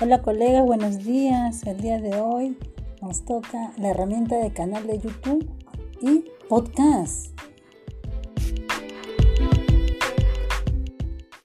Hola colegas, buenos días. El día de hoy nos toca la herramienta de canal de YouTube y podcast.